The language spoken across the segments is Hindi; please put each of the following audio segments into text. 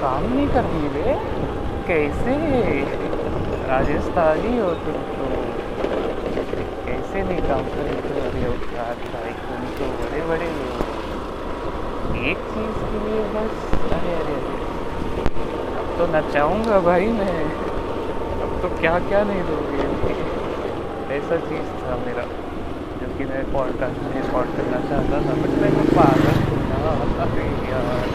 काम नहीं कर रही वे कैसे राजस्थानी हो तुम तो कैसे नहीं काम कर रही अरे अवतार भाई तुम तो बड़े बड़े हो एक चीज़ के लिए बस अरे अरे अब तो नचाऊँगा भाई मैं। अब तो क्या क्या नहीं दोगे? ऐसा चीज़ था मेरा। जो कि मैं पॉडकास्ट में रिकॉर्ड करना चाहता था बट मैं तो पागल अरे यार।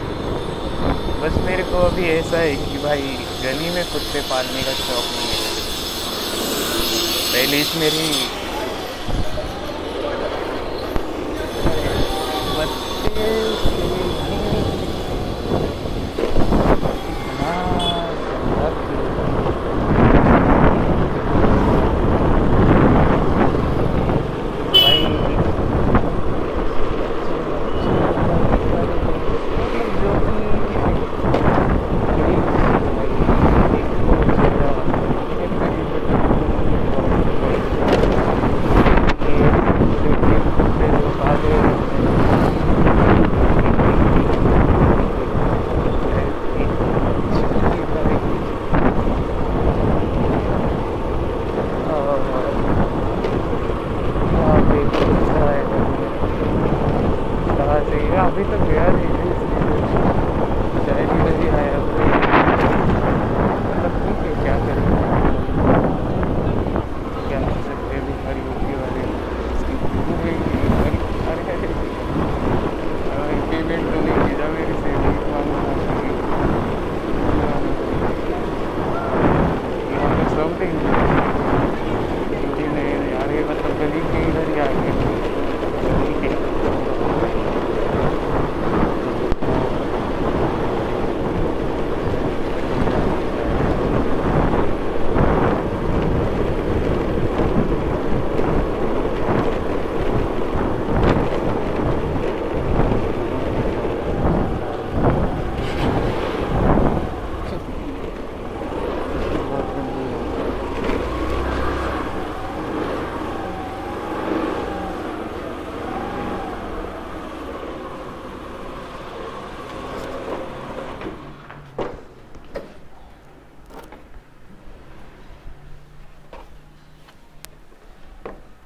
बस मेरे को अभी ऐसा है कि भाई, गली में कुत्ते पालने का शौक नहीं है। पहले इस मेरी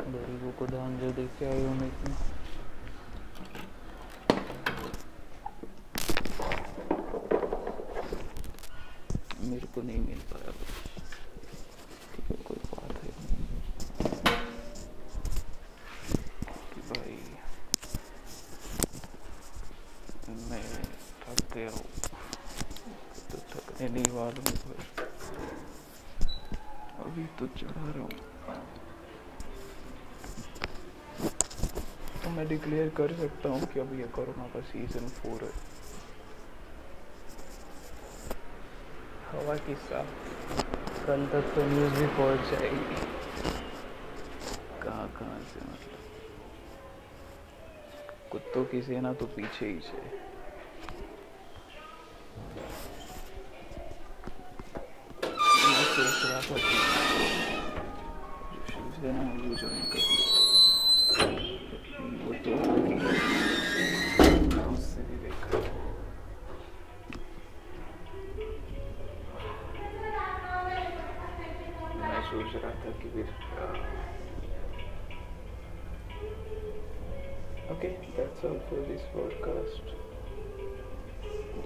गरीबों को दान जो दे के आए हूँ मैं मेरे को नहीं मिल पाया ठीक नहीं। तो वाला अभी तो चढ़ा रहा हूँ। तो मैं डिक्लेयर कर सकता हूँ कि अभी ये कोरोना का सीज़न फोर है। हवा की साथ कल तक तो न्यूज़ भी पहुँच जाएगी। कहाँ कहाँ से मतलब? कुत्तों की सेना तो पीछे ही से सोच रहा था ज्वाइन कर Okay, that's all for this forecast.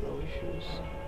No issues.